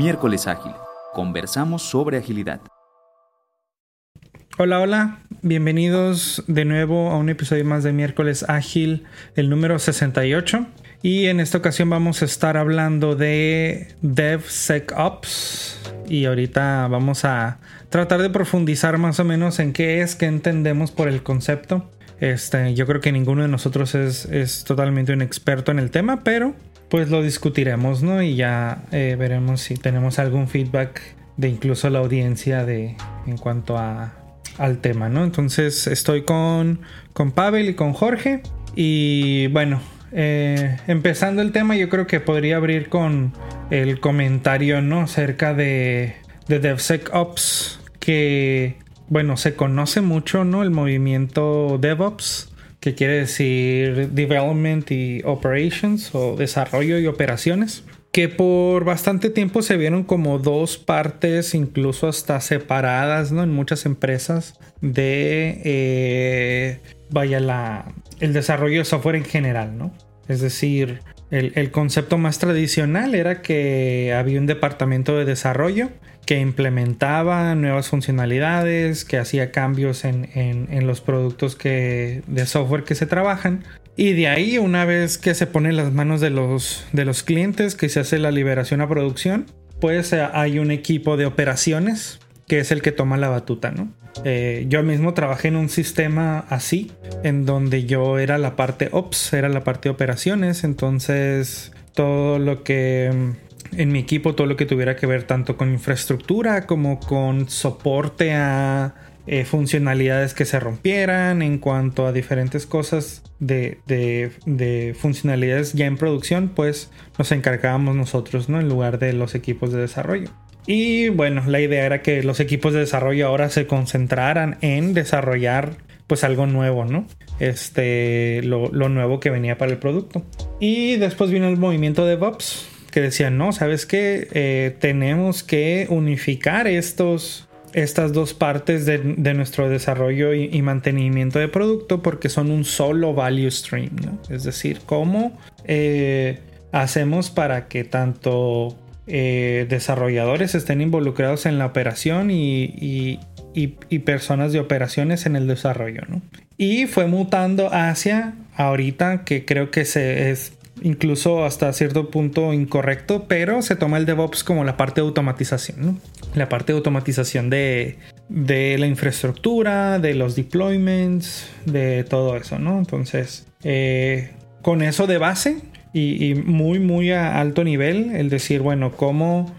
Miércoles Ágil. Conversamos sobre agilidad. Hola, hola. Bienvenidos de nuevo a un episodio más de Miércoles Ágil, el número 68. Y en esta ocasión vamos a estar hablando de DevSecOps. Y ahorita vamos a tratar de profundizar más o menos en qué es que entendemos por el concepto. Este, yo creo que ninguno de nosotros es, es totalmente un experto en el tema, pero pues lo discutiremos, ¿no? Y ya eh, veremos si tenemos algún feedback de incluso la audiencia de en cuanto a, al tema, ¿no? Entonces estoy con, con Pavel y con Jorge. Y bueno, eh, empezando el tema, yo creo que podría abrir con el comentario, ¿no? Acerca de, de DevSecOps, que, bueno, se conoce mucho, ¿no? El movimiento DevOps que quiere decir Development y Operations o desarrollo y operaciones, que por bastante tiempo se vieron como dos partes, incluso hasta separadas, ¿no? En muchas empresas de, eh, vaya, la, el desarrollo de software en general, ¿no? Es decir, el, el, concepto más tradicional era que había un departamento de desarrollo que implementaba nuevas funcionalidades, que hacía cambios en, en, los productos que, de software que se trabajan. Y de ahí, una vez que se pone las manos de los, de los clientes, que se hace la liberación a producción, pues eh, hay un equipo de operaciones que es el que toma la batuta, ¿no? Eh, yo mismo trabajé en un sistema así, en donde yo era la parte ops, era la parte de operaciones, entonces todo lo que en mi equipo todo lo que tuviera que ver tanto con infraestructura como con soporte a eh, funcionalidades que se rompieran en cuanto a diferentes cosas de, de, funcionalidades ya en producción pues nos encargábamos nosotros no en lugar de los equipos de desarrollo y bueno la idea era que los equipos de desarrollo ahora se concentraran en desarrollar pues algo nuevo, ¿no? Este, lo, lo, nuevo que venía para el producto. Y después vino el movimiento de DevOps, que decían, no, sabes que eh, tenemos que unificar estos, estas dos partes de, nuestro desarrollo y, mantenimiento de producto porque son un solo value stream, ¿no? Es decir, cómo eh, hacemos para que tanto eh, desarrolladores estén involucrados en la operación y, personas de operaciones en el desarrollo, ¿no? Y fue mutando hacia ahorita que creo que se es incluso hasta cierto punto incorrecto, pero se toma el DevOps como la parte de automatización, ¿no? La parte de automatización de, de la infraestructura, de los deployments, de todo eso, ¿no? Entonces, eh, con eso de base y, muy, muy a alto nivel, el decir, bueno, ¿cómo,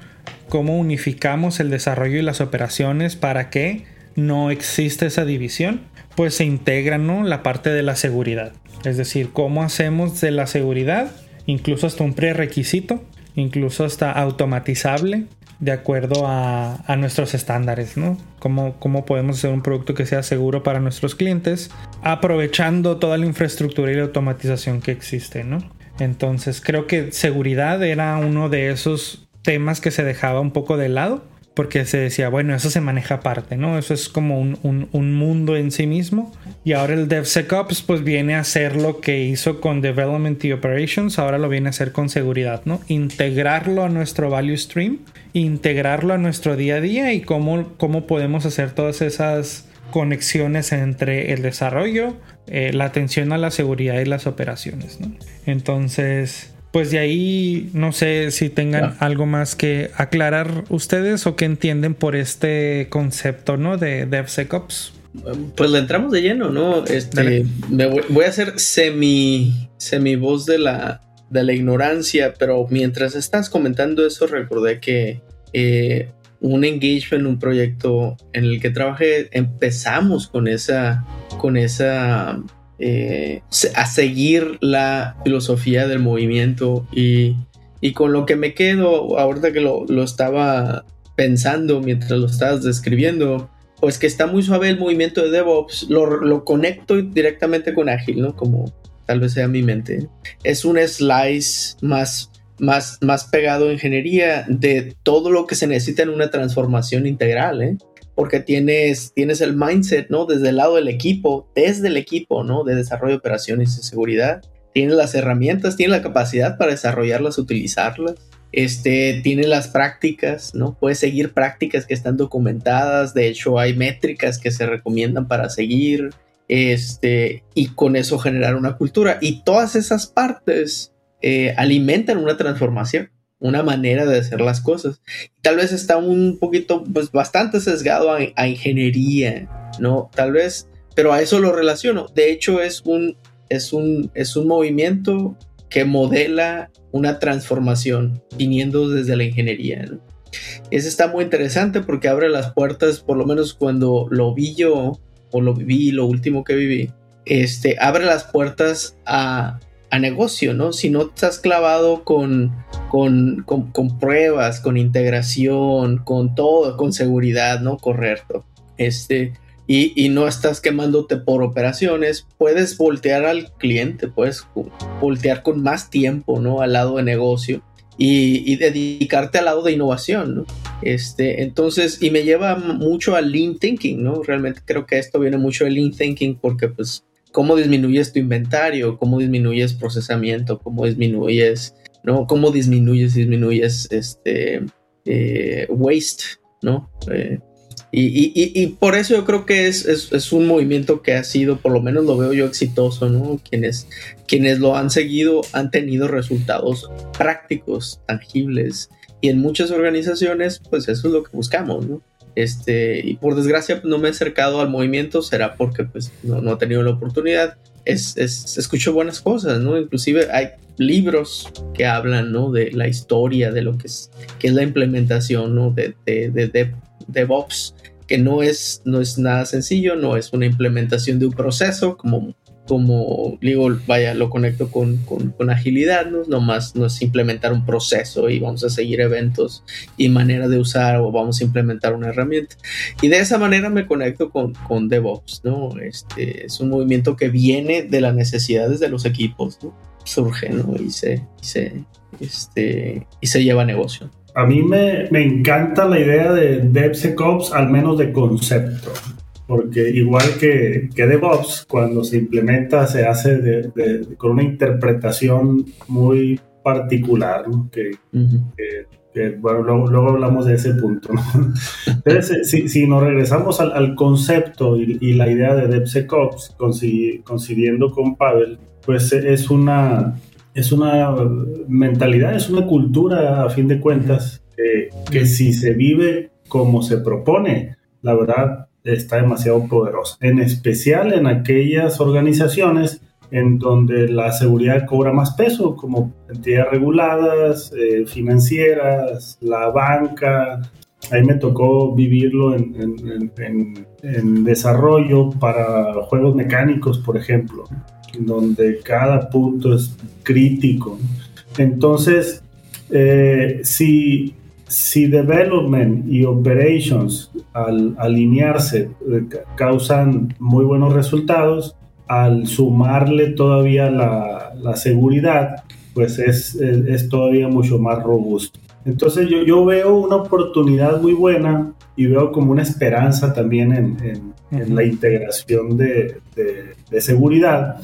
cómo unificamos el desarrollo y las operaciones para que no exista esa división, pues se integra ¿no? la parte de la seguridad. Es decir, cómo hacemos de la seguridad, incluso hasta un prerequisito, incluso hasta automatizable, de acuerdo a, nuestros estándares, ¿no? Cómo, cómo, podemos hacer un producto que sea seguro para nuestros clientes, aprovechando toda la infraestructura y la automatización que existe, ¿no? Entonces creo que seguridad era uno de esos temas que se dejaba un poco de lado porque se decía, bueno, eso se maneja aparte, ¿no? Eso es como un, mundo en sí mismo. Y ahora el DevSecOps pues viene a hacer lo que hizo con Development y Operations, ahora lo viene a hacer con seguridad, ¿no? Integrarlo a nuestro value stream, integrarlo a nuestro día a día y cómo, cómo podemos hacer todas esas conexiones entre el desarrollo, eh, la atención a la seguridad y las operaciones, ¿no? Entonces pues de ahí no sé si tengan algo más que aclarar ustedes o que entienden por este concepto, ¿no? De DevSecOps. Pues le entramos de lleno, ¿no? Este, me voy, a hacer semi, semi voz de la, de la ignorancia, pero mientras estás comentando eso recordé que eh, un engagement, un proyecto en el que trabajé, empezamos con esa, con esa eh, a seguir la filosofía del movimiento y, con lo que me quedo ahorita que lo, estaba pensando mientras lo estabas describiendo, pues que está muy suave el movimiento de DevOps, lo, conecto directamente con Ágil, ¿no? Como tal vez sea mi mente. Es un slice más, más, más pegado a ingeniería de todo lo que se necesita en una transformación integral, ¿eh? porque tienes, tienes el mindset, ¿no? Desde el lado del equipo, desde el equipo, ¿no? De desarrollo de operaciones y seguridad. Tienes las herramientas, tienes la capacidad para desarrollarlas, utilizarlas. este, tiene las prácticas, ¿no? Puedes seguir prácticas que están documentadas, de hecho hay métricas que se recomiendan para seguir, este, y con eso generar una cultura. Y todas esas partes eh, alimentan una transformación, una manera de hacer las cosas. Tal vez está un poquito, pues bastante sesgado a, ingeniería, ¿no? Tal vez, pero a eso lo relaciono. De hecho, es un, es un, es un movimiento que modela una transformación viniendo desde la ingeniería. ¿no? Eso está muy interesante porque abre las puertas, por lo menos cuando lo vi yo, o lo viví, lo último que viví, este, abre las puertas a, a negocio, ¿no? Si no estás clavado con, con, con, pruebas, con integración, con todo, con seguridad, ¿no? Correcto. Este, y, y, no estás quemándote por operaciones, puedes voltear al cliente, puedes voltear con más tiempo, ¿no? Al lado de negocio y, dedicarte al lado de innovación, ¿no? Este, entonces, y me lleva mucho al lean thinking, ¿no? Realmente creo que esto viene mucho del lean thinking porque, pues, cómo disminuyes tu inventario, cómo disminuyes procesamiento, cómo disminuyes, ¿no? Cómo disminuyes, disminuyes, este, eh, waste, ¿no? Eh, y, por eso yo creo que es, es, un movimiento que ha sido, por lo menos lo veo yo exitoso, ¿no? Quienes, quienes lo han seguido han tenido resultados prácticos, tangibles. Y en muchas organizaciones, pues eso es lo que buscamos, ¿no? Este, y por desgracia no me he acercado al movimiento, será porque pues no, no he tenido la oportunidad. Es, es, escucho buenas cosas, ¿no? Inclusive hay libros que hablan, ¿no? De la historia, de lo que es, que es la implementación, ¿no? De, de, de, de DevOps que no es, no es nada sencillo, no es una implementación de un proceso, como, como digo, vaya, lo conecto con, con, agilidad, ¿no? Nomás no es implementar un proceso y vamos a seguir eventos y manera de usar o vamos a implementar una herramienta. Y de esa manera me conecto con, con DevOps, ¿no? Este, es un movimiento que viene de las necesidades de los equipos, ¿no? Surge, ¿no? Y se, y se, este, y se lleva a negocio a mí me, me, encanta la idea de DevSecOps, al menos de concepto, porque igual que, que DevOps, cuando se implementa se hace de, con una interpretación muy particular, que, bueno, luego, hablamos de ese punto. Entonces, si, si, nos regresamos al, al concepto y, y, la idea de DevSecOps, coincidiendo con Pavel, pues es una es una mentalidad, es una cultura a fin de cuentas que si se vive como se propone, la verdad está demasiado poderosa. En especial en aquellas organizaciones en donde la seguridad cobra más peso, como entidades reguladas, eh, financieras, la banca. Ahí me tocó vivirlo en, desarrollo para juegos mecánicos, por ejemplo donde cada punto es crítico. Entonces, eh, si, si development y operations al alinearse eh, causan muy buenos resultados, al sumarle todavía la, la seguridad, pues es, es, todavía mucho más robusto. Entonces yo, yo, veo una oportunidad muy buena y veo como una esperanza también en, en, en la integración de, de, de seguridad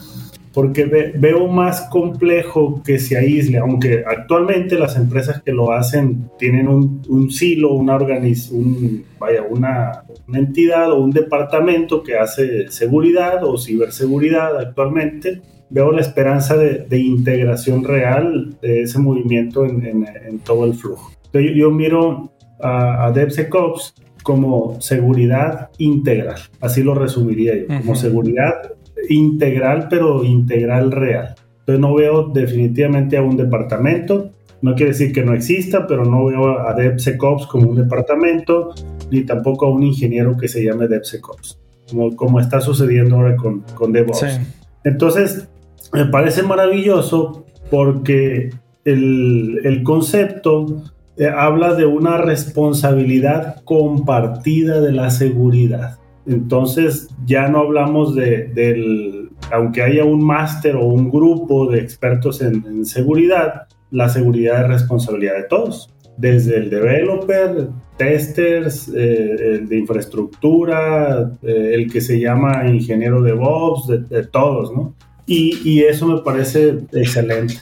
porque veo más complejo que se aísle, aunque actualmente las empresas que lo hacen tienen un, un silo, una, un, vaya, una, una, entidad o un departamento que hace seguridad o ciberseguridad actualmente. Veo la esperanza de, de integración real de ese movimiento en, en, todo el flujo. Entonces, yo, miro a, a DevSecOps como seguridad integral, así lo resumiría yo, como seguridad integral, pero integral real. Entonces no veo definitivamente a un departamento, no quiere decir que no exista, pero no veo a DevSecOps como un departamento, ni tampoco a un ingeniero que se llame DevSecOps, como, como está sucediendo ahora con, con DevOps. Entonces, me parece maravilloso porque el, el concepto eh, habla de una responsabilidad compartida de la seguridad. Entonces ya no hablamos de, del, aunque haya un máster o un grupo de expertos en, seguridad, la seguridad es responsabilidad de todos, desde el developer, testers, eh, el de infraestructura, eh, el que se llama ingeniero de DevOps, de, todos, ¿no? Y, y, eso me parece excelente.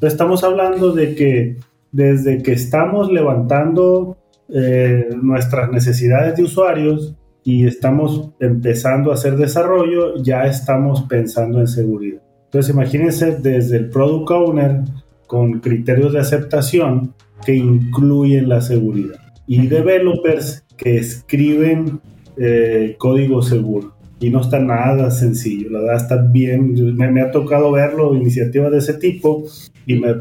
estamos hablando de que desde que estamos levantando eh, nuestras necesidades de usuarios y estamos empezando a hacer desarrollo, ya estamos pensando en seguridad. Entonces imagínense desde el product owner con criterios de aceptación que incluyen la seguridad y developers que escriben eh, código seguro y no está nada sencillo, la verdad está bien, me, ha tocado verlo, iniciativas de ese tipo y me,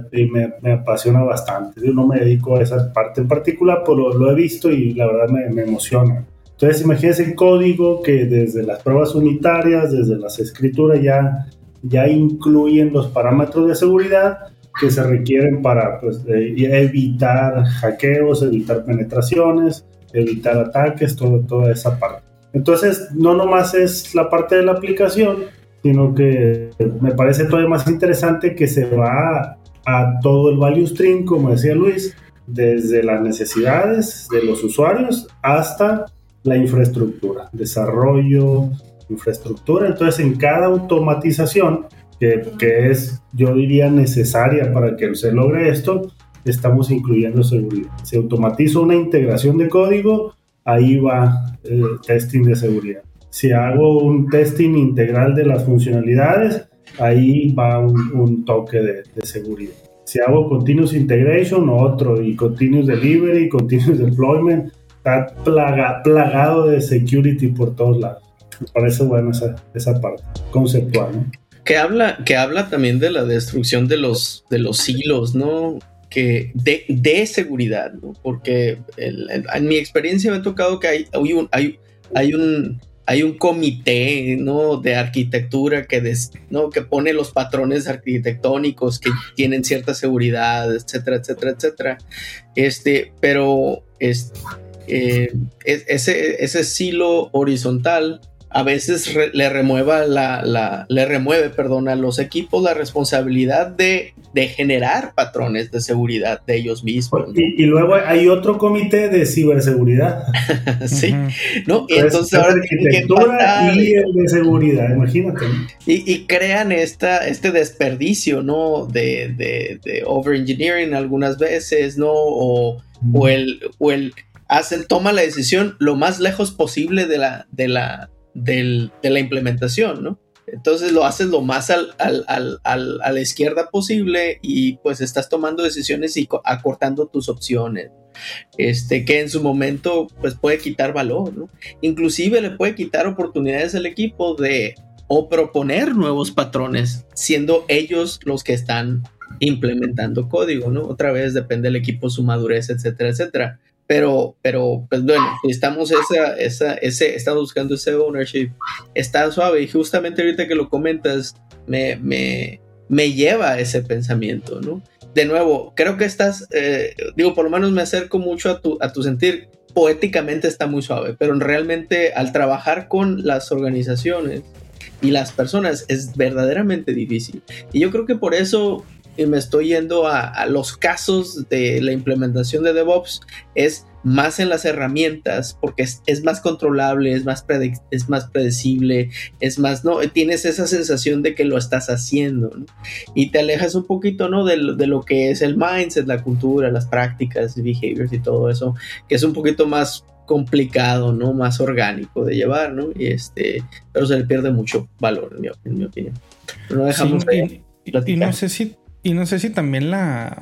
me, apasiona bastante. Yo no me dedico a esa parte en particular, pero lo he visto y la verdad me, emociona. Entonces imagínense el código que desde las pruebas unitarias, desde las escrituras ya, ya incluyen los parámetros de seguridad que se requieren para pues, evitar hackeos, evitar penetraciones, evitar ataques, todo, toda esa parte. Entonces, no nomás es la parte de la aplicación, sino que me parece todavía más interesante que se va a, todo el value stream, como decía Luis, desde las necesidades de los usuarios hasta la infraestructura, desarrollo, infraestructura. Entonces, en cada automatización, que, que, es, yo diría, necesaria para que se logre esto, estamos incluyendo seguridad. Se automatiza una integración de código, ahí va el testing de seguridad. Si hago un testing integral de las funcionalidades, ahí va un, toque de, seguridad. Si hago continuous integration, otro, y continuous delivery, continuous deployment, está plagado de security por todos lados. Me parece bueno esa, esa parte conceptual. Que habla, que habla también de la destrucción de los, de los hilos, ¿no? que de, seguridad, ¿no? porque en mi experiencia me ha tocado que hay, hay, un, hay, hay, un, hay un comité ¿no? de arquitectura que, ¿no? que pone los patrones arquitectónicos que tienen cierta seguridad, etcétera, etcétera, etcétera. Este, pero es, eh, ese, ese silo horizontal a veces le remueva la, le remueve, perdón, a los equipos la responsabilidad de, generar patrones de seguridad de ellos mismos. Y, luego hay otro comité de ciberseguridad. sí, ¿no? Y entonces ahora arquitectura y el de seguridad, imagínate. Y, crean esta, este desperdicio, ¿no? De, de, de overengineering algunas veces, ¿no? O, o el, o el hacen, toma la decisión lo más lejos posible de la, de la, de la implementación, ¿no? Entonces lo haces lo más al, a la izquierda posible y pues estás tomando decisiones y acortando tus opciones. Este, que en su momento pues puede quitar valor, ¿no? Inclusive le puede quitar oportunidades al equipo de o proponer nuevos patrones, siendo ellos los que están implementando código, ¿no? Otra vez depende del equipo, su madurez, etcétera, etcétera. Pero, pero, pues bueno, estamos esa, esa, ese, estamos buscando ese ownership. Está suave y justamente ahorita que lo comentas, me, me, me lleva a ese pensamiento, ¿no? De nuevo, creo que estás, eh, digo, por lo menos me acerco mucho a tu, a tu sentir. Poéticamente está muy suave, pero realmente al trabajar con las organizaciones y las personas es verdaderamente difícil. Y yo creo que por eso y me estoy yendo a, los casos de la implementación de DevOps es más en las herramientas porque es, más controlable, es más, es más predecible, es más, ¿no? Tienes esa sensación de que lo estás haciendo y te alejas un poquito, ¿no? De, de, lo que es el mindset, la cultura, las prácticas, behaviors y todo eso, que es un poquito más complicado, ¿no? Más orgánico de llevar, ¿no? Y este, pero se le pierde mucho valor, en mi, opinión. no dejamos de... Y no sé si y no sé si también la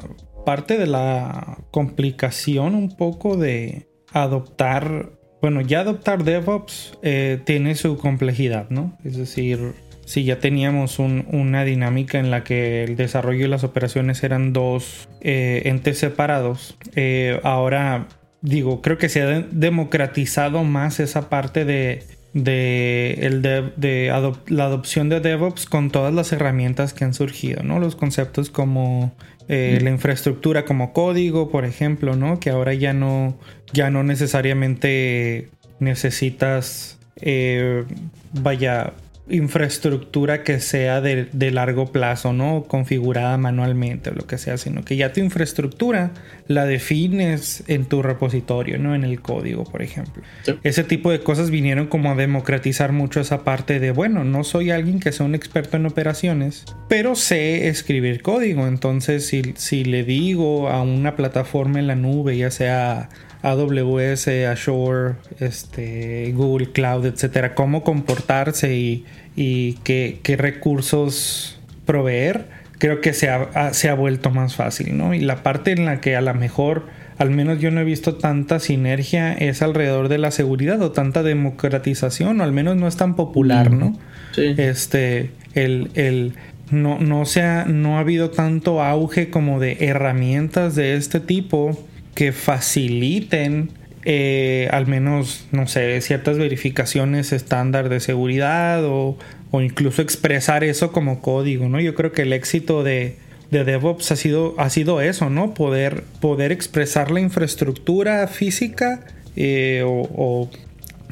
parte de la complicación un poco de adoptar, bueno, ya adoptar DevOps eh, tiene su complejidad, ¿no? Es decir, si ya teníamos una dinámica en la que el desarrollo y las operaciones eran dos eh, entes separados, eh, ahora digo, creo que se ha democratizado más esa parte de de, el de la adopción de DevOps con todas las herramientas que han surgido, ¿no? Los conceptos como eh, la infraestructura como código, por ejemplo, ¿no? Que ahora ya no, ya no necesariamente necesitas, eh, vaya, infraestructura que sea de, largo plazo, ¿no? Configurada manualmente o lo que sea, sino que ya tu infraestructura la defines en tu repositorio, ¿no? En el código, por ejemplo. Ese tipo de cosas vinieron como a democratizar mucho esa parte de, bueno, no soy alguien que sea un experto en operaciones, pero sé escribir código. Entonces, si, si le digo a una plataforma en la nube, ya sea AWS, Azure, este, Google Cloud, etcétera, cómo comportarse y, qué, recursos proveer, creo que se ha, se ha, vuelto más fácil, ¿no? Y la parte en la que a lo mejor, al menos yo no he visto tanta sinergia, es alrededor de la seguridad o tanta democratización, o al menos no es tan popular, ¿no? Sí. Este, el, el no, no, se ha, no ha habido tanto auge como de herramientas de este tipo que faciliten eh, al menos, no sé, ciertas verificaciones estándar de seguridad o, incluso expresar eso como código, ¿no? Yo creo que el éxito de, DevOps ha sido, ha sido eso, ¿no? Poder, poder expresar la infraestructura física eh, o,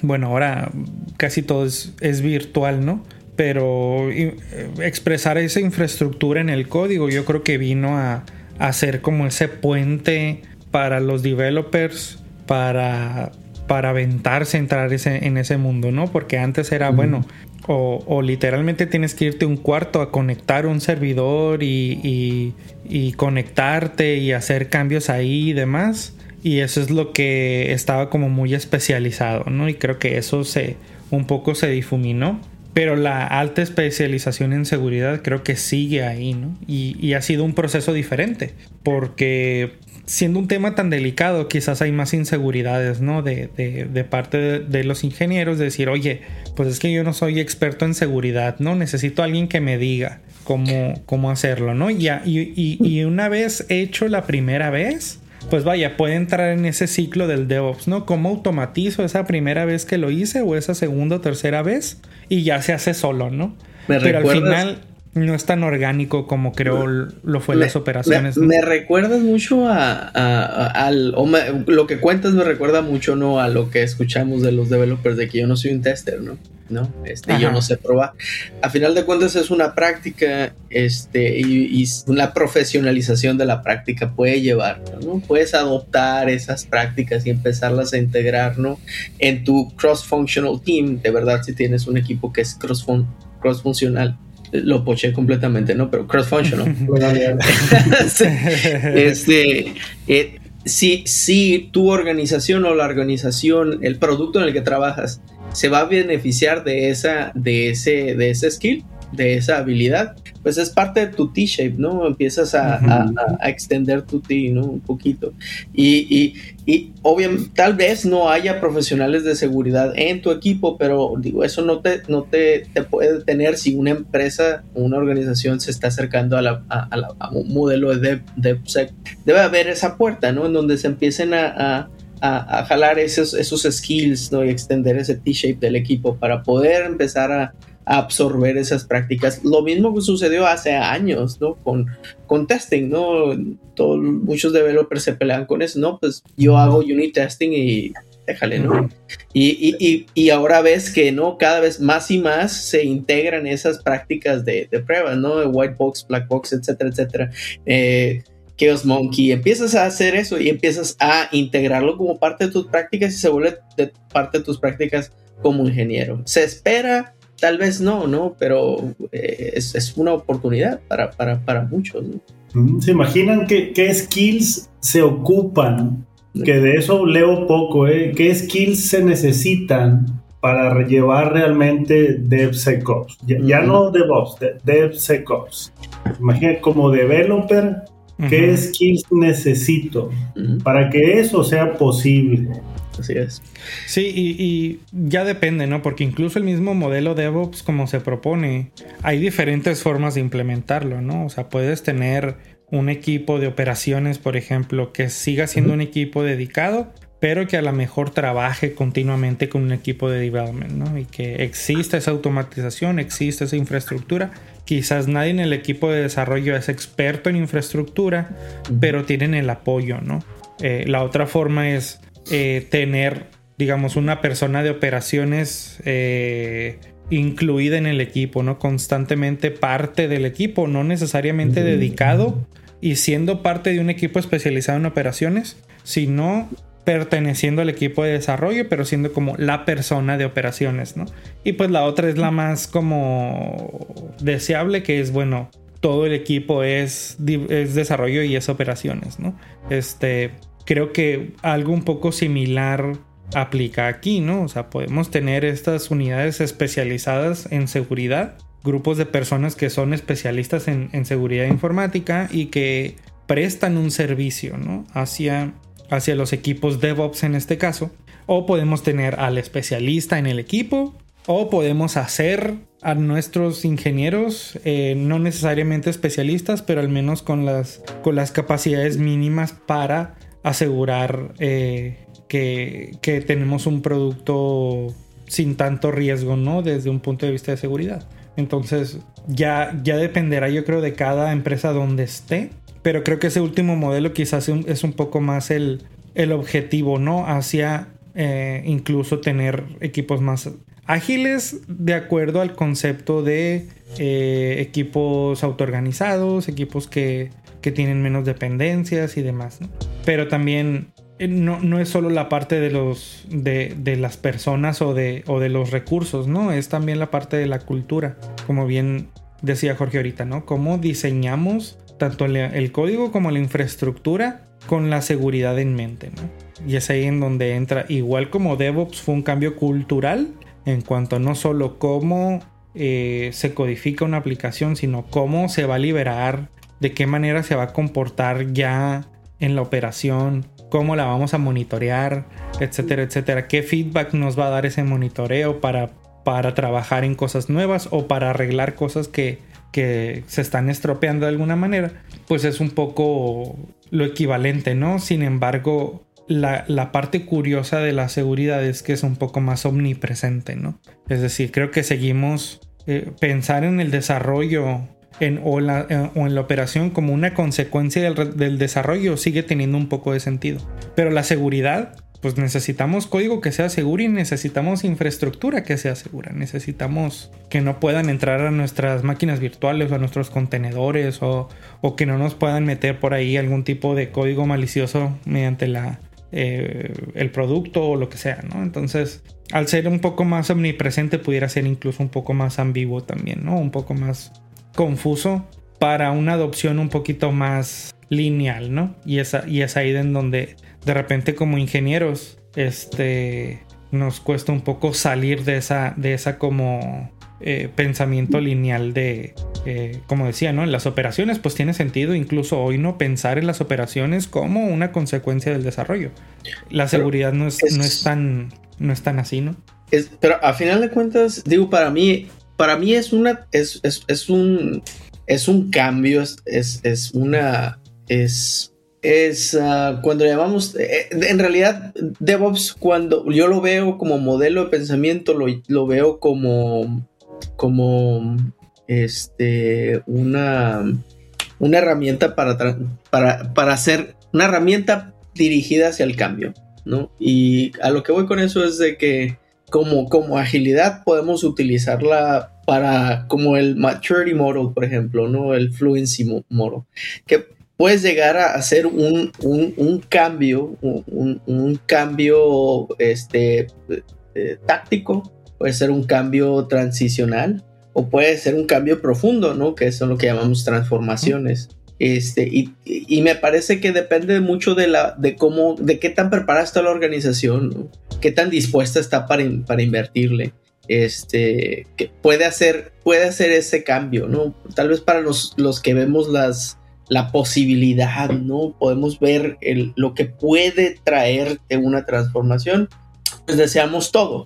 bueno, ahora casi todo es, es virtual, ¿no? Pero eh, expresar esa infraestructura en el código yo creo que vino a, a ser como ese puente para los developers para, para aventarse a entrar en ese mundo, ¿no? Porque antes era, bueno, o, literalmente tienes que irte un cuarto a conectar un servidor y, y, conectarte y hacer cambios ahí y demás. Y eso es lo que estaba como muy especializado, ¿no? Y creo que eso se un poco se difuminó. Pero la alta especialización en seguridad creo que sigue ahí, ¿no? Y, y ha sido un proceso diferente. Porque siendo un tema tan delicado, quizás hay más inseguridades, ¿no? De, de, parte de, los ingenieros, de decir, oye, pues es que yo no soy experto en seguridad, ¿no? Necesito a alguien que me diga cómo, cómo hacerlo, ¿no? Y, y, y una vez hecho la primera vez, pues vaya, puede entrar en ese ciclo del DevOps, ¿no? ¿Cómo automatizo esa primera vez que lo hice o esa segunda o tercera vez? Y ya se hace solo, ¿no? Pero al final no es tan orgánico como creo lo fue las operaciones. Me, recuerdas mucho a, al, lo que cuentas me recuerda mucho no a lo que escuchamos de los developers de que yo no soy un tester, ¿no? ¿no? Este, yo no sé probar. A final de cuentas es una práctica, este, y, una profesionalización de la práctica puede llevar, ¿no? Puedes adoptar esas prácticas y empezarlas a integrar, ¿no? En tu cross-functional team, de verdad, si tienes un equipo que es cross-funcional lo poché completamente, ¿no? Pero cross-functional. este, eh, si, si tu organización o la organización, el producto en el que trabajas, se va a beneficiar de, esa, de, ese, de ese skill, de esa habilidad, pues es parte de tu T-shape, ¿no? Empiezas a, extender tu T, ¿no? Un poquito. Y, y, obviamente, tal vez no haya profesionales de seguridad en tu equipo, pero digo, eso no te, no te, puede tener si una empresa o una organización se está acercando a, la, a, un modelo de DevSec. Debe haber esa puerta, ¿no? En donde se empiecen a, a, jalar esos, esos skills ¿no? y extender ese T-shape del equipo para poder empezar a, absorber esas prácticas. Lo mismo que sucedió hace años, ¿no? Con, con testing, ¿no? muchos developers se pelean con eso, ¿no? Pues yo hago unit testing y déjale, ¿no? Y, y, y, ahora ves que, ¿no? Cada vez más y más se integran esas prácticas de, de pruebas, ¿no? De white box, black box, etcétera, etcétera. Eh, Chaos Monkey, empiezas a hacer eso y empiezas a integrarlo como parte de tus prácticas y se vuelve parte de tus prácticas como ingeniero. Se espera Tal vez no, ¿no? Pero eh, es, una oportunidad para, para, muchos, ¿no? ¿Se imaginan qué, qué, skills se ocupan? Que de eso leo poco, ¿eh? ¿Qué skills se necesitan para llevar realmente DevSecOps? Ya, ya no DevOps, DevSecOps. Imagínate, como developer, ¿qué skills necesito para que eso sea posible? Así es. Sí, y, ya depende, ¿no? Porque incluso el mismo modelo DevOps, como se propone, hay diferentes formas de implementarlo, ¿no? O sea, puedes tener un equipo de operaciones, por ejemplo, que siga siendo un equipo dedicado, pero que a lo mejor trabaje continuamente con un equipo de development, ¿no? Y que exista esa automatización, exista esa infraestructura. Quizás nadie en el equipo de desarrollo es experto en infraestructura, pero tienen el apoyo, ¿no? Eh, la otra forma es eh, tener, digamos, una persona de operaciones eh, incluida en el equipo, ¿no? Constantemente parte del equipo, no necesariamente dedicado y siendo parte de un equipo especializado en operaciones, sino perteneciendo al equipo de desarrollo, pero siendo como la persona de operaciones, ¿no? Y pues la otra es la más como deseable, que es, bueno, todo el equipo es, es desarrollo y es operaciones, ¿no? Este, creo que algo un poco similar aplica aquí, ¿no? O sea, podemos tener estas unidades especializadas en seguridad, grupos de personas que son especialistas en, seguridad informática y que prestan un servicio, ¿no? Hacia hacia los equipos DevOps en este caso. O podemos tener al especialista en el equipo. O podemos hacer a nuestros ingenieros, eh, no necesariamente especialistas, pero al menos con las, con las capacidades mínimas para asegurar eh, que, que, tenemos un producto sin tanto riesgo, ¿no? Desde un punto de vista de seguridad. Entonces, ya, ya dependerá, yo creo, de cada empresa donde esté pero creo que ese último modelo quizás es un poco más el, objetivo, ¿no? Hacia eh, incluso tener equipos más ágiles de acuerdo al concepto de eh, equipos autoorganizados, equipos que, tienen menos dependencias y demás. Pero también eh, no, es solo la parte de los de, las personas o de, o de los recursos, ¿no? Es también la parte de la cultura, como bien decía Jorge ahorita, ¿no? Cómo diseñamos tanto el código como la infraestructura con la seguridad en mente. Y es ahí en donde entra, igual como DevOps fue un cambio cultural en cuanto a no solo cómo eh, se codifica una aplicación, sino cómo se va a liberar, de qué manera se va a comportar ya en la operación, cómo la vamos a monitorear, etcétera, etcétera. ¿Qué feedback nos va a dar ese monitoreo para, para trabajar en cosas nuevas o para arreglar cosas que que se están estropeando de alguna manera, pues es un poco lo equivalente, ¿no? Sin embargo, la, parte curiosa de la seguridad es que es un poco más omnipresente, ¿no? Es decir, creo que seguimos eh, pensar en el desarrollo en, o, la, eh, o, en la operación como una consecuencia del, desarrollo sigue teniendo un poco de sentido. Pero la seguridad pues necesitamos código que sea seguro y necesitamos infraestructura que sea segura. Necesitamos que no puedan entrar a nuestras máquinas virtuales o a nuestros contenedores o, que no nos puedan meter por ahí algún tipo de código malicioso mediante la, eh, el producto o lo que sea. Entonces, al ser un poco más omnipresente, pudiera ser incluso un poco más ambiguo también, ¿no? Un poco más confuso para una adopción un poquito más lineal, ¿no? Y, esa, y es ahí en donde de repente como ingenieros, este, nos cuesta un poco salir de esa, de esa como eh, pensamiento lineal de, eh, como decía, ¿no? En las operaciones, pues tiene sentido incluso hoy no pensar en las operaciones como una consecuencia del desarrollo. La seguridad no es, no es tan, no es tan así, ¿no? pero a final de cuentas, digo, para mí, para mí es una, es, es un, es un cambio, es, es una, es es ah, cuando llamamos, eh, en realidad DevOps cuando yo lo veo como modelo de pensamiento, lo, veo como, como este, una, una herramienta para, para, para hacer, una herramienta dirigida hacia el cambio, ¿no? Y a lo que voy con eso es de que como, como agilidad podemos utilizarla para como el maturity model, por ejemplo, ¿no? El fluency model, que puedes llegar a hacer un, cambio, un, cambio este, eh, táctico, puede ser un cambio transicional o puede ser un cambio profundo, ¿no? Que son lo que llamamos transformaciones. Este, y, me parece que depende mucho de la, de cómo, de qué tan preparada está la organización, qué tan dispuesta está para, para invertirle. Este, que puede hacer, puede hacer ese cambio, ¿no? Tal vez para los, los que vemos las, la posibilidad, ¿no? Podemos ver el, lo que puede traer una transformación, pues deseamos todo.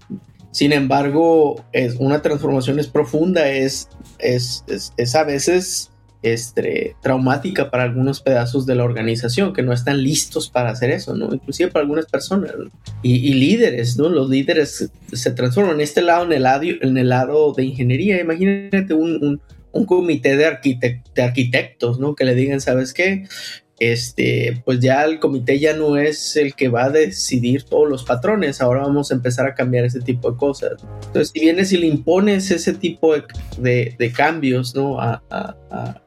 Sin embargo, es, una transformación es profunda, es, es, es, a veces este, traumática para algunos pedazos de la organización que no están listos para hacer eso, ¿no? Inclusive para algunas personas y, líderes, ¿no? Los líderes se transforman en este lado, en el lado, en el lado de ingeniería. Imagínate un un comité de, arquitectos, ¿no? Que le digan, ¿sabes qué? Este, pues ya el comité ya no es el que va a decidir todos los patrones, ahora vamos a empezar a cambiar ese tipo de cosas. Entonces, si vienes y le impones ese tipo de, cambios ¿no? a,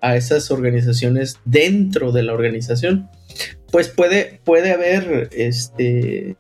a, esas organizaciones dentro de la organización, pues puede, puede haber este,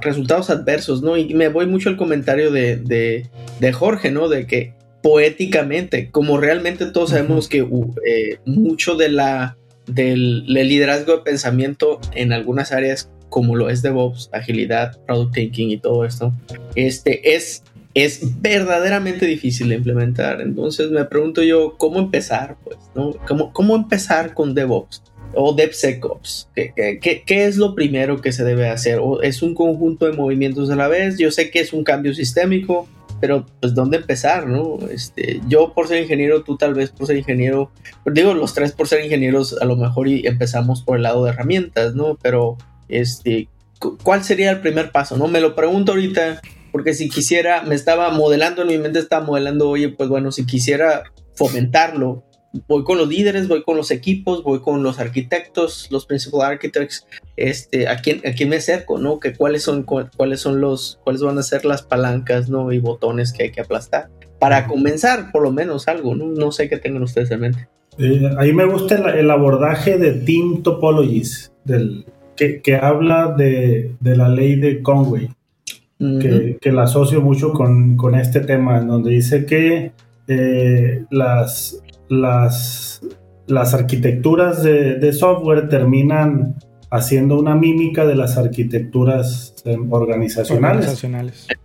resultados adversos, ¿no? Y me voy mucho al comentario de, de, Jorge, ¿no? De que poéticamente, como realmente todos sabemos que uh, eh, mucho de la del, liderazgo de pensamiento en algunas áreas como lo es DevOps, agilidad, product thinking y todo esto, este es, es verdaderamente difícil de implementar. Entonces me pregunto yo, ¿cómo empezar? Pues, ¿no? ¿Cómo, cómo empezar con DevOps? o DevSecOps? ¿Qué, qué, qué es lo primero que se debe hacer? ¿O ¿Es un conjunto de movimientos a la vez? Yo sé que es un cambio sistémico, pero pues dónde empezar, ¿no? Este, yo por ser ingeniero, tú tal vez por ser ingeniero, digo los tres por ser ingenieros, a lo mejor y empezamos por el lado de herramientas, ¿no? Pero este, ¿cuál sería el primer paso? No me lo pregunto ahorita porque si quisiera, me estaba modelando en mi mente, estaba modelando, oye, pues bueno, si quisiera fomentarlo, voy con los líderes, voy con los equipos, voy con los arquitectos, los principal architects, este, a quién, a quién me acerco, ¿no? Que cuáles son, cuáles son los, cuáles van a ser las palancas, ¿no? Y botones que hay que aplastar. Para comenzar, por lo menos algo, ¿no? No sé qué tengan ustedes en mente. Eh, ahí me gusta el, abordaje de Team Topologies, del, que, que habla de, de, la ley de Conway, que, que, la asocio mucho con, con, este tema, en donde dice que eh, las, las, las arquitecturas de, software terminan haciendo una mímica de las arquitecturas em, organizacionales.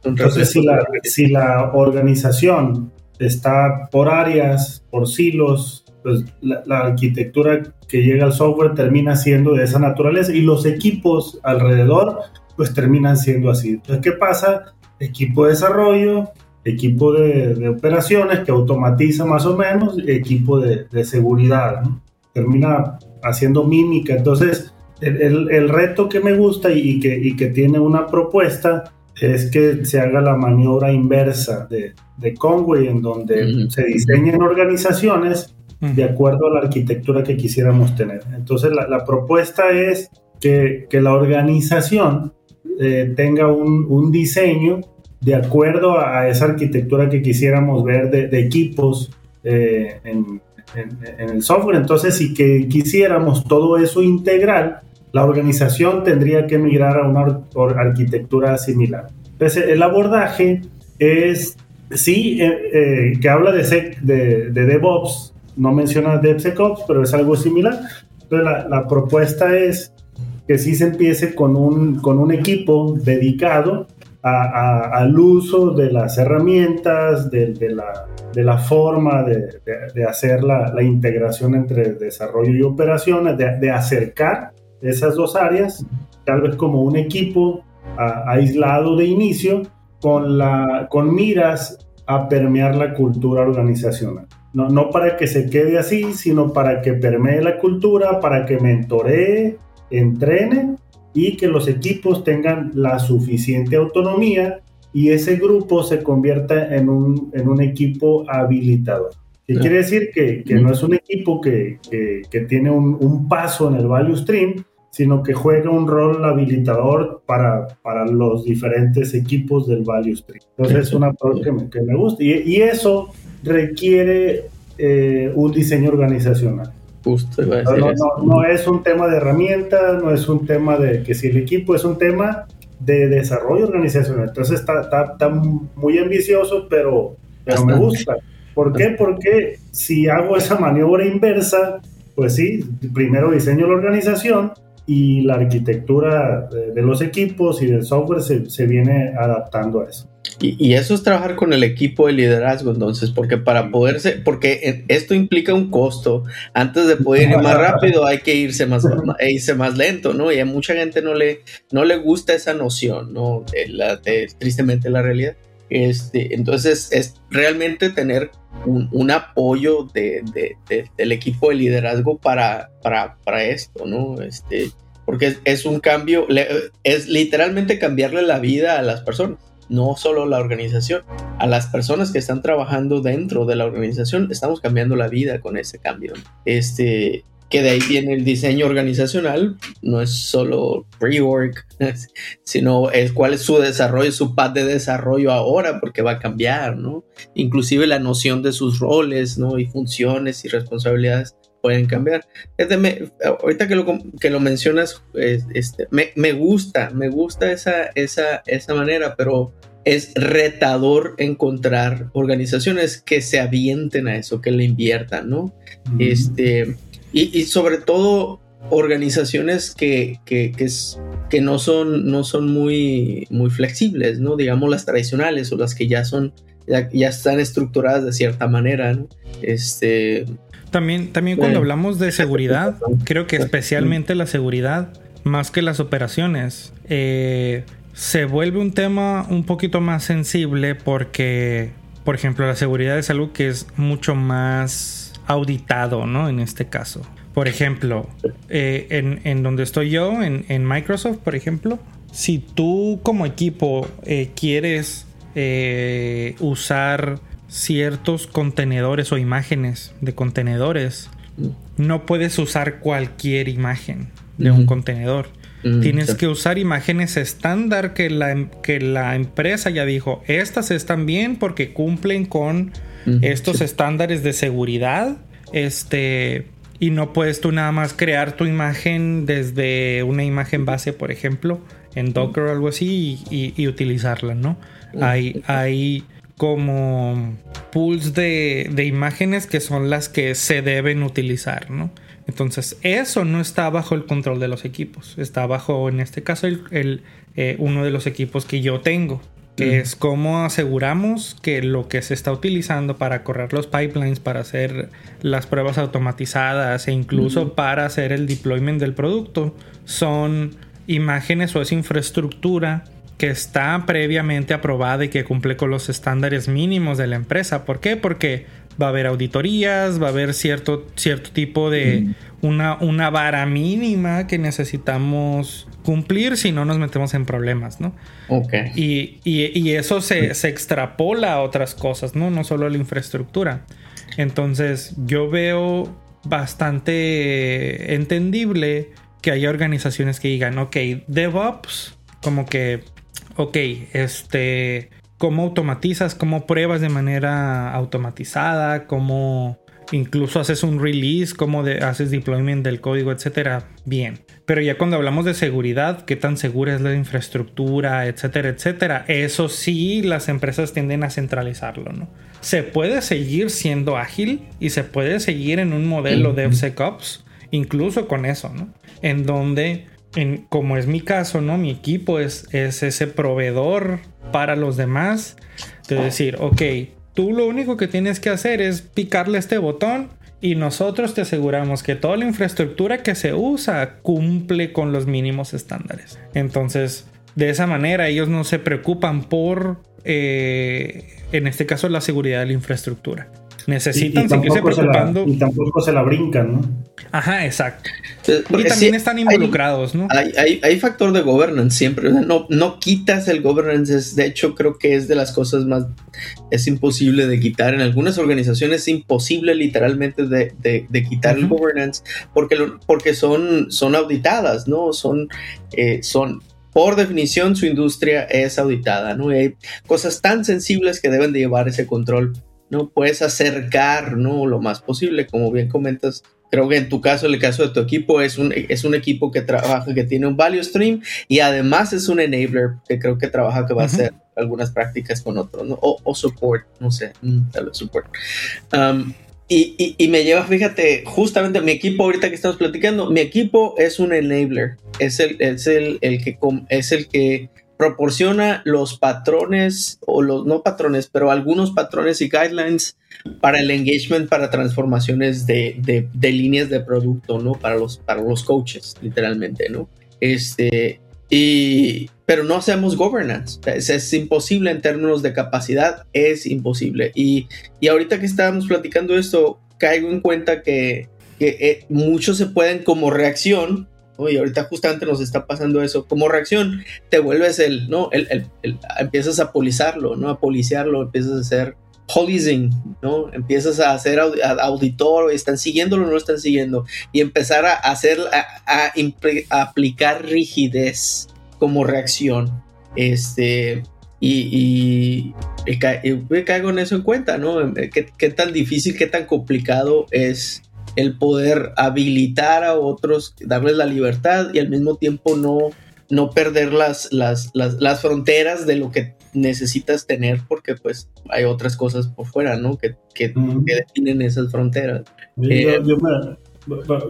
Entonces, si la, si la, organización está por áreas, por silos, pues la, la, arquitectura que llega al software termina siendo de esa naturaleza y los equipos alrededor pues terminan siendo así. Entonces, ¿qué pasa? Equipo de desarrollo, equipo de, operaciones que automatiza más o menos, equipo de, seguridad, termina haciendo mímica. Entonces, el, reto que me gusta y que, que, tiene una propuesta es que se haga la maniobra inversa de, de Conway, en donde se diseñen organizaciones de acuerdo a la arquitectura que quisiéramos tener. Entonces, la, propuesta es que, la organización eh, tenga un, un diseño de acuerdo a esa arquitectura que quisiéramos ver de, equipos eh, en, el software. Entonces, si que quisiéramos todo eso integral, la organización tendría que migrar a una arquitectura similar. Entonces, el abordaje es, sí, eh, eh, que habla de, de, de, DevOps, no menciona DevSecOps, pero es algo similar. Entonces, la, la propuesta es que sí se empiece con un, con un equipo dedicado al uso de las herramientas, de, la, forma de, de hacer la, integración entre desarrollo y operaciones, de, acercar esas dos áreas, tal vez como un equipo aislado de inicio, con miras a permear la cultura organizacional. No, no para que se quede así, sino para que permee la cultura, para que mentoree, entrene y que los equipos tengan la suficiente autonomía y ese grupo se convierta en un, en un equipo habilitador. ¿Qué quiere decir? Que, que, no es un equipo que, que, tiene un, un, paso en el value stream, sino que juega un rol habilitador para, para los diferentes equipos del value stream. Entonces es una cosa que me, que me gusta. Y, y, eso requiere eh, un diseño organizacional. Justo no, es un tema de herramientas, no es un tema de que si el equipo es un tema de desarrollo organizacional. Entonces está, está, muy ambicioso, pero, pero me gusta. ¿Por qué? Porque si hago esa maniobra inversa, pues sí, primero diseño la organización y la arquitectura de, los equipos y del software se, se viene adaptando a eso. Y, eso es trabajar con el equipo de liderazgo, entonces, porque para poderse, porque esto implica un costo. Antes de poder ir más rápido, hay que irse más, irse más lento, ¿no? Y a mucha gente no le, no le gusta esa noción, ¿no? De la, tristemente la realidad. Este, entonces, es realmente tener un, apoyo de, del equipo de liderazgo para, para, para esto, ¿no? Este, porque es un cambio, es literalmente cambiarle la vida a las personas no solo la organización, a las personas que están trabajando dentro de la organización, estamos cambiando la vida con ese cambio. Este, que de ahí viene el diseño organizacional, no es solo rework, sino es cuál es su desarrollo, su path de desarrollo ahora, porque va a cambiar, ¿no? Inclusive la noción de sus roles, ¿no? Y funciones y responsabilidades pueden cambiar. ahorita que lo, que lo mencionas, este, me, me, gusta, me gusta esa, esa, esa manera, pero es retador encontrar organizaciones que se avienten a eso, que le inviertan, ¿no? Este, y, sobre todo organizaciones que, que, que, no son, no son muy, muy flexibles, ¿no? Digamos las tradicionales o las que ya son, ya, están estructuradas de cierta manera, ¿no? Este, también, también cuando hablamos de seguridad, creo que especialmente la seguridad, más que las operaciones, eh, se vuelve un tema un poquito más sensible porque, por ejemplo, la seguridad es algo que es mucho más auditado, ¿no? En este caso. Por ejemplo, eh, en, donde estoy yo, en, Microsoft, por ejemplo, si tú como equipo eh, quieres usar ciertos contenedores o imágenes de contenedores, no puedes usar cualquier imagen de un contenedor. Tienes que usar imágenes estándar que la, em, que la empresa ya dijo, estas están bien porque cumplen con estos estándares de seguridad. Este, y no puedes tú nada más crear tu imagen desde una imagen base, por ejemplo, en Docker o algo así y, utilizarla, ¿no? Hay, hay como pools de, de, imágenes que son las que se deben utilizar, ¿no? Entonces, eso no está bajo el control de los equipos. Está bajo, en este caso, el, eh, uno de los equipos que yo tengo. Que es cómo aseguramos que lo que se está utilizando para correr los pipelines, para hacer las pruebas automatizadas e incluso para hacer el deployment del producto, son imágenes o es infraestructura que está previamente aprobada y que cumple con los estándares mínimos de la empresa. ¿Por qué? Porque va a haber auditorías, va a haber cierto, cierto tipo de una, una vara mínima que necesitamos cumplir si no nos metemos en problemas, ¿no? Ok. Y, y, eso se, se, extrapola a otras cosas, ¿no? No solo a la infraestructura. Entonces, yo veo bastante entendible que haya organizaciones que digan, ok, DevOps, como que, ok, este cómo automatizas, cómo pruebas de manera automatizada, cómo incluso haces un release, cómo haces deployment del código, etcétera, bien. Pero ya cuando hablamos de seguridad, qué tan segura es la infraestructura, etcétera, etcétera, eso sí las empresas tienden a centralizarlo, ¿no? Se puede seguir siendo ágil y se puede seguir en un modelo de DevSecOps, incluso con eso, ¿no? En donde como es mi caso, ¿no? Mi equipo es, es ese proveedor para los demás. De decir, ok, tú lo único que tienes que hacer es picarle este botón y nosotros te aseguramos que toda la infraestructura que se usa cumple con los mínimos estándares. Entonces, de esa manera ellos no se preocupan por, eh, en este caso, la seguridad de la infraestructura. Necesitan seguirse preocupando. y tampoco se la brincan, ¿no? Ajá, exacto. y también están involucrados, ¿no? Hay, hay, factor de governance siempre. no, no quitas el governance. de hecho, creo que es de las cosas más. Es imposible de quitar. En algunas organizaciones es imposible, literalmente, de, de, quitar el governance porque, porque son, son auditadas, ¿no? Son, eh, son por definición su industria es auditada, ¿no? hay cosas tan sensibles que deben de llevar ese control ¿no? Puedes acercar, ¿no? Lo más posible, como bien comentas. Creo que en tu caso, en el caso de tu equipo, es un, es un equipo que trabaja, que tiene un value stream y además es un enabler que creo que trabaja, que va a hacer algunas prácticas con otros, ¿no? O, support, no sé, mm, tal vez support. Um, y, y, me lleva, fíjate, justamente mi equipo ahorita que estamos platicando, mi equipo es un enabler, es el, es el, el que, es el que proporciona los patrones o los no patrones, pero algunos patrones y guidelines para el engagement, para transformaciones de, de, líneas de producto, ¿no? Para los, para los coaches, literalmente, ¿no? Este, y, pero no hacemos governance. Es, es, imposible en términos de capacidad, es imposible. Y, y ahorita que estábamos platicando esto, caigo en cuenta que, que eh, muchos se pueden como reacción y ahorita justamente nos está pasando eso. Como reacción, te vuelves el, ¿no? El, el, empiezas a polizarlo, ¿no? A policiarlo, empiezas a ser policing, ¿no? Empiezas a hacer auditor, están siguiéndolo o no están siguiendo, y empezar a hacer, a, aplicar rigidez como reacción. Este, y, y, caigo en eso en cuenta, ¿no? ¿Qué, ¿Qué, tan difícil, qué tan complicado es el poder habilitar a otros, darles la libertad y al mismo tiempo no, no perder las, las, las, fronteras de lo que necesitas tener porque pues hay otras cosas por fuera, ¿no? Que, que, definen esas fronteras. Eh,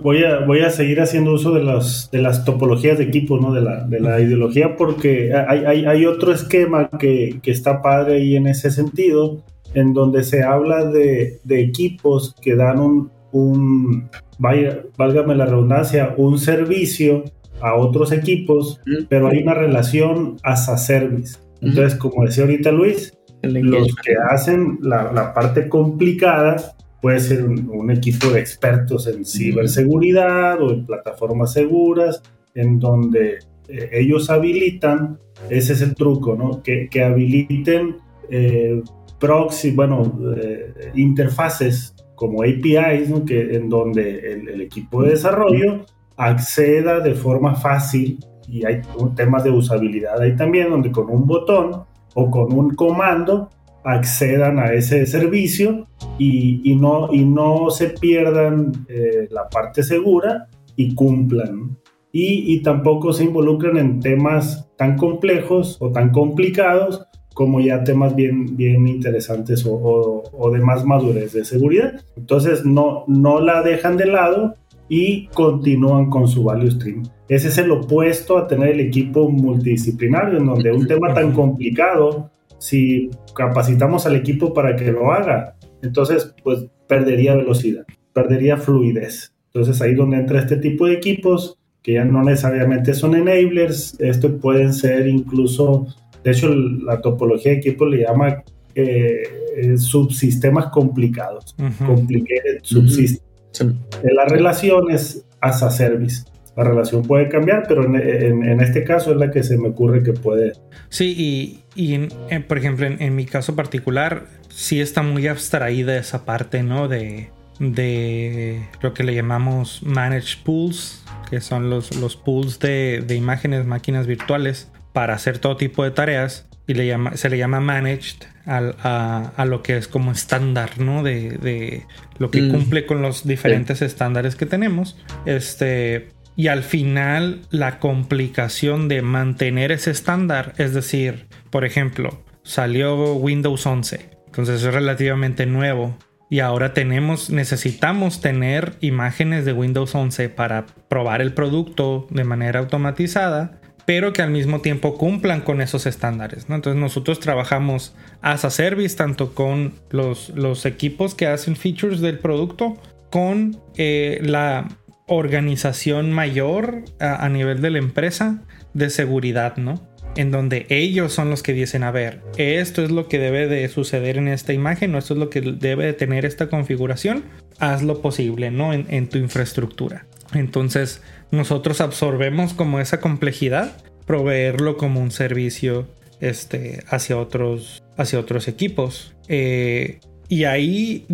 voy, a, voy a seguir haciendo uso de, las, de las topologías de equipo, ¿no? De la, de la ideología porque hay, hay, hay otro esquema que, que, está padre ahí en ese sentido, en donde se habla de, de equipos que dan un, un, vaya, válgame la redundancia, un servicio a otros equipos, pero hay una relación as a service. Entonces, como decía ahorita Luis, los que hacen la, parte complicada puede ser un, equipo de expertos en ciberseguridad o en plataformas seguras, en donde eh, ellos habilitan, ese es el truco, ¿no? Que, que habiliten eh, proxy, bueno, eh, interfaces como APIs, que, en donde el, equipo de desarrollo acceda de forma fácil y hay temas de usabilidad ahí también, donde con un botón o con un comando accedan a ese servicio y, no, y no se pierdan eh, la parte segura y cumplan. Y, y, tampoco se involucran en temas tan complejos o tan complicados como ya temas bien, bien interesantes o, o, de más madurez de seguridad. Entonces no, no la dejan de lado y continúan con su value stream. Ese es el opuesto a tener el equipo multidisciplinario, en donde un tema tan complicado, si capacitamos al equipo para que lo haga, entonces pues perdería velocidad, perdería fluidez. Entonces ahí donde entra este tipo de equipos, que ya no necesariamente son enablers, esto pueden ser incluso de hecho, la topología de equipo le llama eh, eh, subsistemas complicados. Complicated subsystems. En las relaciones as a service. La relación puede cambiar, pero en, este caso es la que se me ocurre que puede. Sí, y, por ejemplo, en, mi caso particular, sí está muy abstraída esa parte, ¿no? De, de lo que le llamamos managed pools, que son los, los pools de, de imágenes, máquinas virtuales para hacer todo tipo de tareas y le llama, se le llama managed a, lo que es como estándar, ¿no? De, lo que mm. cumple con los diferentes estándares que tenemos. Este, y al final la complicación de mantener ese estándar, es decir, por ejemplo, salió Windows 11, entonces es relativamente nuevo. Y ahora tenemos, necesitamos tener imágenes de Windows 11 para probar el producto de manera automatizada pero que al mismo tiempo cumplan con esos estándares. ¿no? Entonces nosotros trabajamos as a service tanto con los, los equipos que hacen features del producto, con eh, la organización mayor a, nivel de la empresa de seguridad, ¿no? En donde ellos son los que dicen, a ver, esto es lo que debe de suceder en esta imagen, o esto es lo que debe de tener esta configuración, haz lo posible, ¿no? En, tu infraestructura. Entonces, nosotros absorbemos como esa complejidad, proveerlo como un servicio este, hacia, otros, hacia otros equipos. Eh, y ahí,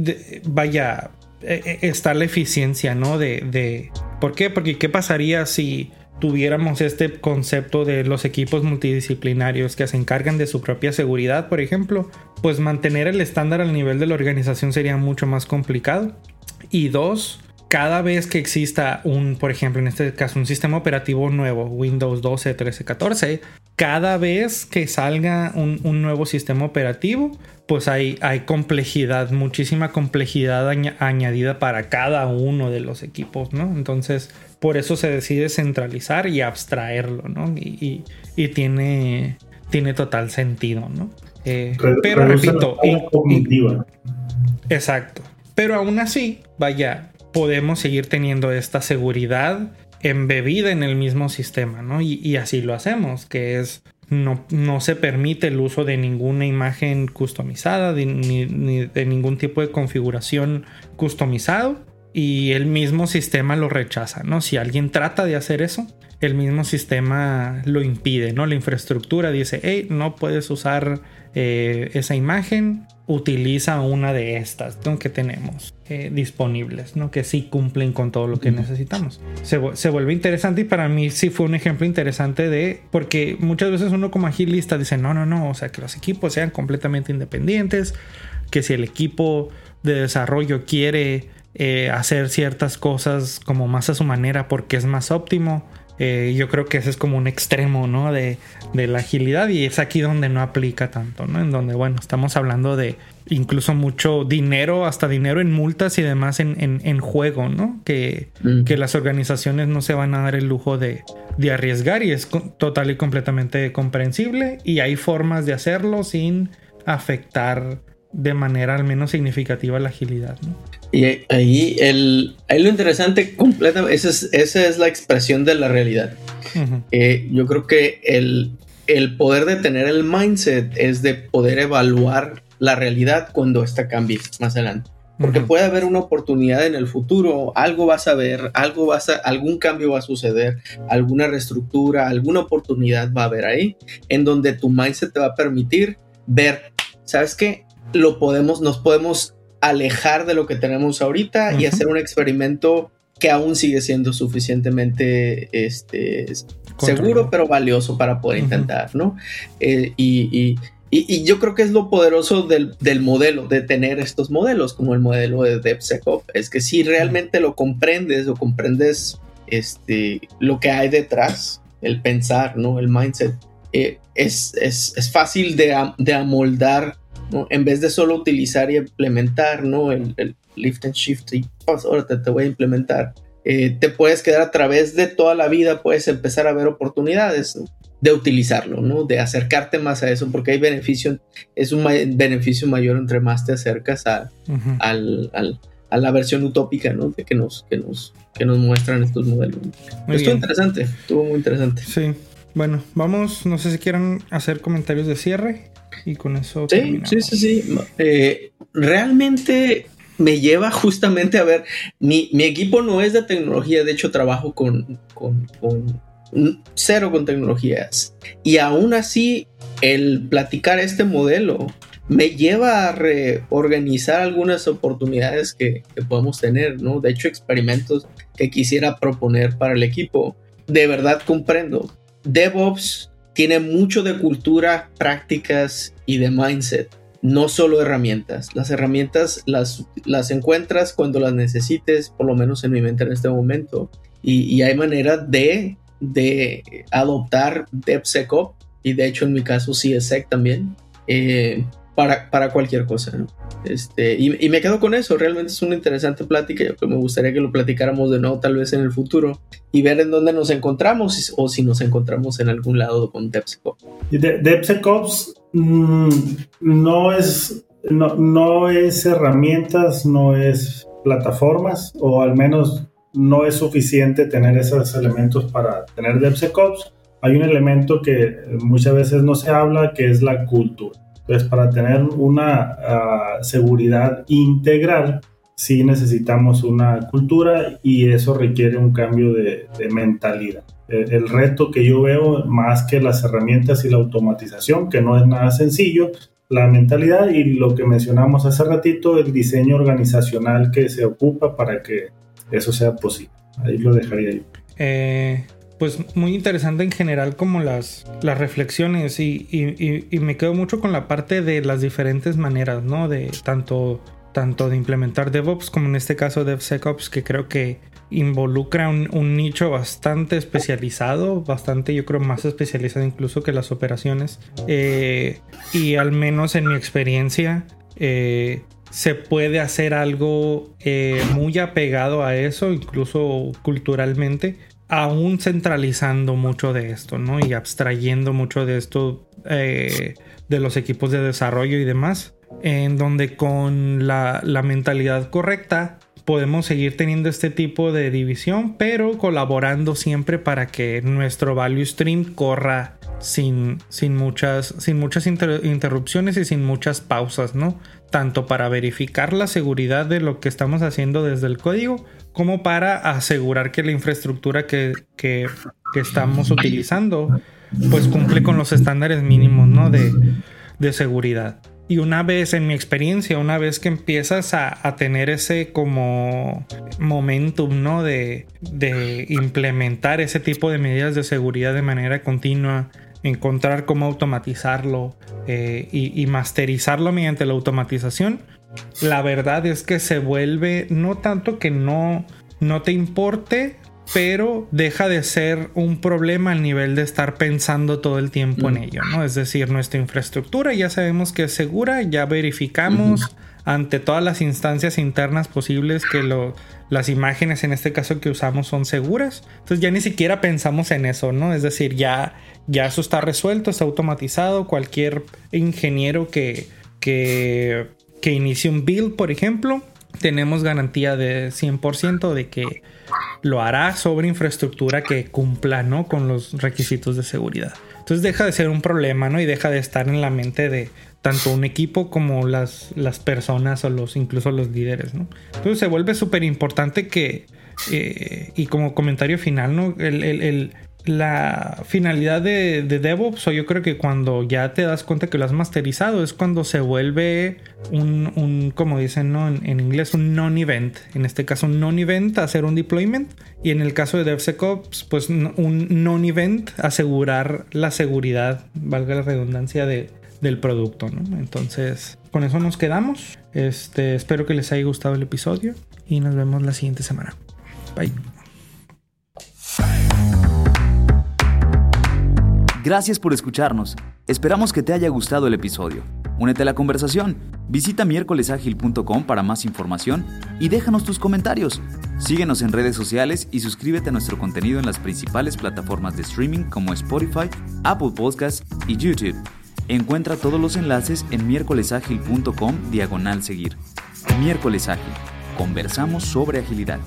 vaya, e, e, está la eficiencia, ¿no? De, de, ¿Por qué? Porque ¿qué pasaría si tuviéramos este concepto de los equipos multidisciplinarios que se encargan de su propia seguridad, por ejemplo? Pues mantener el estándar al nivel de la organización sería mucho más complicado. Y dos, cada vez que exista un, por ejemplo, en este caso, un sistema operativo nuevo, Windows 12, 13, 14, cada vez que salga un, nuevo sistema operativo, pues hay, complejidad, muchísima complejidad añadida para cada uno de los equipos, ¿no? Entonces, por eso se decide centralizar y abstraerlo, ¿no? Y, tiene, tiene total sentido, ¿no? Eh, pero repito, exacto. Pero aún así, vaya, podemos seguir teniendo esta seguridad embebida en el mismo sistema, ¿no? Y, así lo hacemos, que es no, no, se permite el uso de ninguna imagen customizada, ni, de ningún tipo de configuración customizado, y el mismo sistema lo rechaza, ¿no? Si alguien trata de hacer eso, el mismo sistema lo impide, ¿no? La infraestructura dice, hey, no puedes usar eh, esa imagen utiliza una de estas que tenemos eh, disponibles, ¿no? que sí cumplen con todo lo que necesitamos. Se, se, vuelve interesante y para mí sí fue un ejemplo interesante de, porque muchas veces uno como agilista dice, no, no, no, o sea, que los equipos sean completamente independientes, que si el equipo de desarrollo quiere eh, hacer ciertas cosas como más a su manera porque es más óptimo, eh, yo creo que ese es como un extremo, ¿no? De, la agilidad y es aquí donde no aplica tanto, ¿no? En donde, bueno, estamos hablando de incluso mucho dinero, hasta dinero en multas y demás en, juego, ¿no? Que, mm. que, las organizaciones no se van a dar el lujo de, de arriesgar y es total y completamente comprensible y hay formas de hacerlo sin afectar de manera al menos significativa la agilidad. ¿no? Y ahí, el, ahí lo interesante, completamente, esa es, esa es la expresión de la realidad. Eh, yo creo que el, el poder de tener el mindset es de poder evaluar la realidad cuando esta cambie más adelante. Porque puede haber una oportunidad en el futuro, algo vas a ver, algo vas a, algún cambio va a suceder, alguna reestructura, alguna oportunidad va a haber ahí, en donde tu mindset te va a permitir ver, ¿sabes qué? Lo podemos, nos podemos alejar de lo que tenemos ahorita y hacer un experimento que aún sigue siendo suficientemente este, seguro, pero valioso para poder intentar, ¿no? Eh, y, yo creo que es lo poderoso del, modelo, de tener estos modelos, como el modelo de DevSecOps, es que si realmente lo comprendes o comprendes este, lo que hay detrás, el pensar, ¿no? El mindset, eh, es, es, fácil de, de amoldar en vez de solo utilizar y implementar, ¿no? El, lift and shift y pues, ahora te, voy a implementar. Eh, te puedes quedar a través de toda la vida, puedes empezar a ver oportunidades de utilizarlo, ¿no? De acercarte más a eso, porque hay beneficio, es un beneficio mayor entre más te acercas a, a la versión utópica, ¿no? De que nos, que nos, que nos muestran estos modelos. estuvo interesante, estuvo muy interesante. Sí. Bueno, vamos, no sé si quieran hacer comentarios de ciebre y con eso. Sí, sí, sí, sí. Eh, realmente me lleva justamente a ver, mi, equipo no es de tecnología, de hecho trabajo con, con, cero con tecnologías. Y aún así, el platicar este modelo me lleva a reorganizar algunas oportunidades que, que, podemos tener, ¿no? De hecho, experimentos que quisiera proponer para el equipo. De verdad comprendo. DevOps tiene mucho de cultura, prácticas y de mindset, no solo herramientas. Las herramientas las, las encuentras cuando las necesites, por lo menos en mi mente en este momento. Y, hay manera de, de adoptar DevSecOps y de hecho en mi caso CSEC también. Eh, para, para cualquier cosa, ¿no? Este, y, y, me quedo con eso, realmente es una interesante plática, que me gustaría que lo platicáramos de nuevo tal vez en el futuro y ver en dónde nos encontramos o si nos encontramos en algún lado con DevSecOps. DevSecOps mm, no, es, no, no es herramientas, no es plataformas o al menos no es suficiente tener esos elementos para tener DevSecOps. Hay un elemento que muchas veces no se habla que es la cultura entonces, para tener una ah, seguridad integral, sí necesitamos una cultura y eso requiere un cambio de, mentalidad. El, el, reto que yo veo, más que las herramientas y la automatización, que no es nada sencillo, la mentalidad y lo que mencionamos hace ratito, el diseño organizacional que se ocupa para que eso sea posible. Ahí lo dejaría yo. Eh, pues muy interesante en general como las, las reflexiones y, me quedo mucho con la parte de las diferentes maneras, ¿no? De tanto, tanto de implementar DevOps como en este caso DevSecOps que creo que involucra un, nicho bastante especializado, bastante yo creo más especializado incluso que las operaciones eh, y al menos en mi experiencia eh, se puede hacer algo eh, muy apegado a eso, incluso culturalmente, aún centralizando mucho de esto, ¿no? Y abstrayendo mucho de esto eh, de los equipos de desarrollo y demás, en donde con la, mentalidad correcta podemos seguir teniendo este tipo de división, pero colaborando siempre para que nuestro value stream corra sin, sin muchas, sin muchas interrupciones y sin muchas pausas, ¿no? Tanto para verificar la seguridad de lo que estamos haciendo desde el código, como para asegurar que la infraestructura que, estamos utilizando pues cumple con los estándares mínimos ¿no? de, seguridad. Y una vez, en mi experiencia, una vez que empiezas a, tener ese como momentum, ¿no? De, de implementar ese tipo de medidas de seguridad de manera continua, encontrar cómo automatizarlo eh, y, y, masterizarlo mediante la automatización, la verdad es que se vuelve no tanto que no, no te importe, pero deja de ser un problema al nivel de estar pensando todo el tiempo en ello, ¿no? Es decir, nuestra infraestructura ya sabemos que es segura, ya verificamos ante todas las instancias internas posibles que lo, las imágenes en este caso que usamos son seguras. Entonces ya ni siquiera pensamos en eso, ¿no? Es decir, ya, ya eso está resuelto, está automatizado. Cualquier ingeniero que, que, que inicie un build, por ejemplo, tenemos garantía de 100% de que lo hará sobre infraestructura que cumpla ¿no? con los requisitos de seguridad. Entonces deja de ser un problema ¿no? y deja de estar en la mente de tanto un equipo como las, las personas o los, incluso los líderes. ¿no? Entonces se vuelve súper importante que, eh, y como comentario final, ¿no? el, el la finalidad de, DevOps, o yo creo que cuando ya te das cuenta que lo has masterizado, es cuando se vuelve un, como dicen en, inglés, un non-event. En este caso, un non-event, hacer un deployment. Y en el caso de DevSecOps, pues un non-event, asegurar la seguridad, valga la redundancia, de, del producto. Entonces, con eso nos quedamos. Este, espero que les haya gustado el episodio y nos vemos la siguiente semana. Bye. Gracias por escucharnos. Esperamos que te haya gustado el episodio. Únete a la conversación. Visita miércolesagil.com para más información y déjanos tus comentarios. Síguenos en redes sociales y suscríbete a nuestro contenido en las principales plataformas de streaming como Spotify, Apple Podcasts y YouTube. Encuentra todos los enlaces en miércolesagil.com diagonal seguir. Miércoles Ágil. Conversamos sobre agilidad.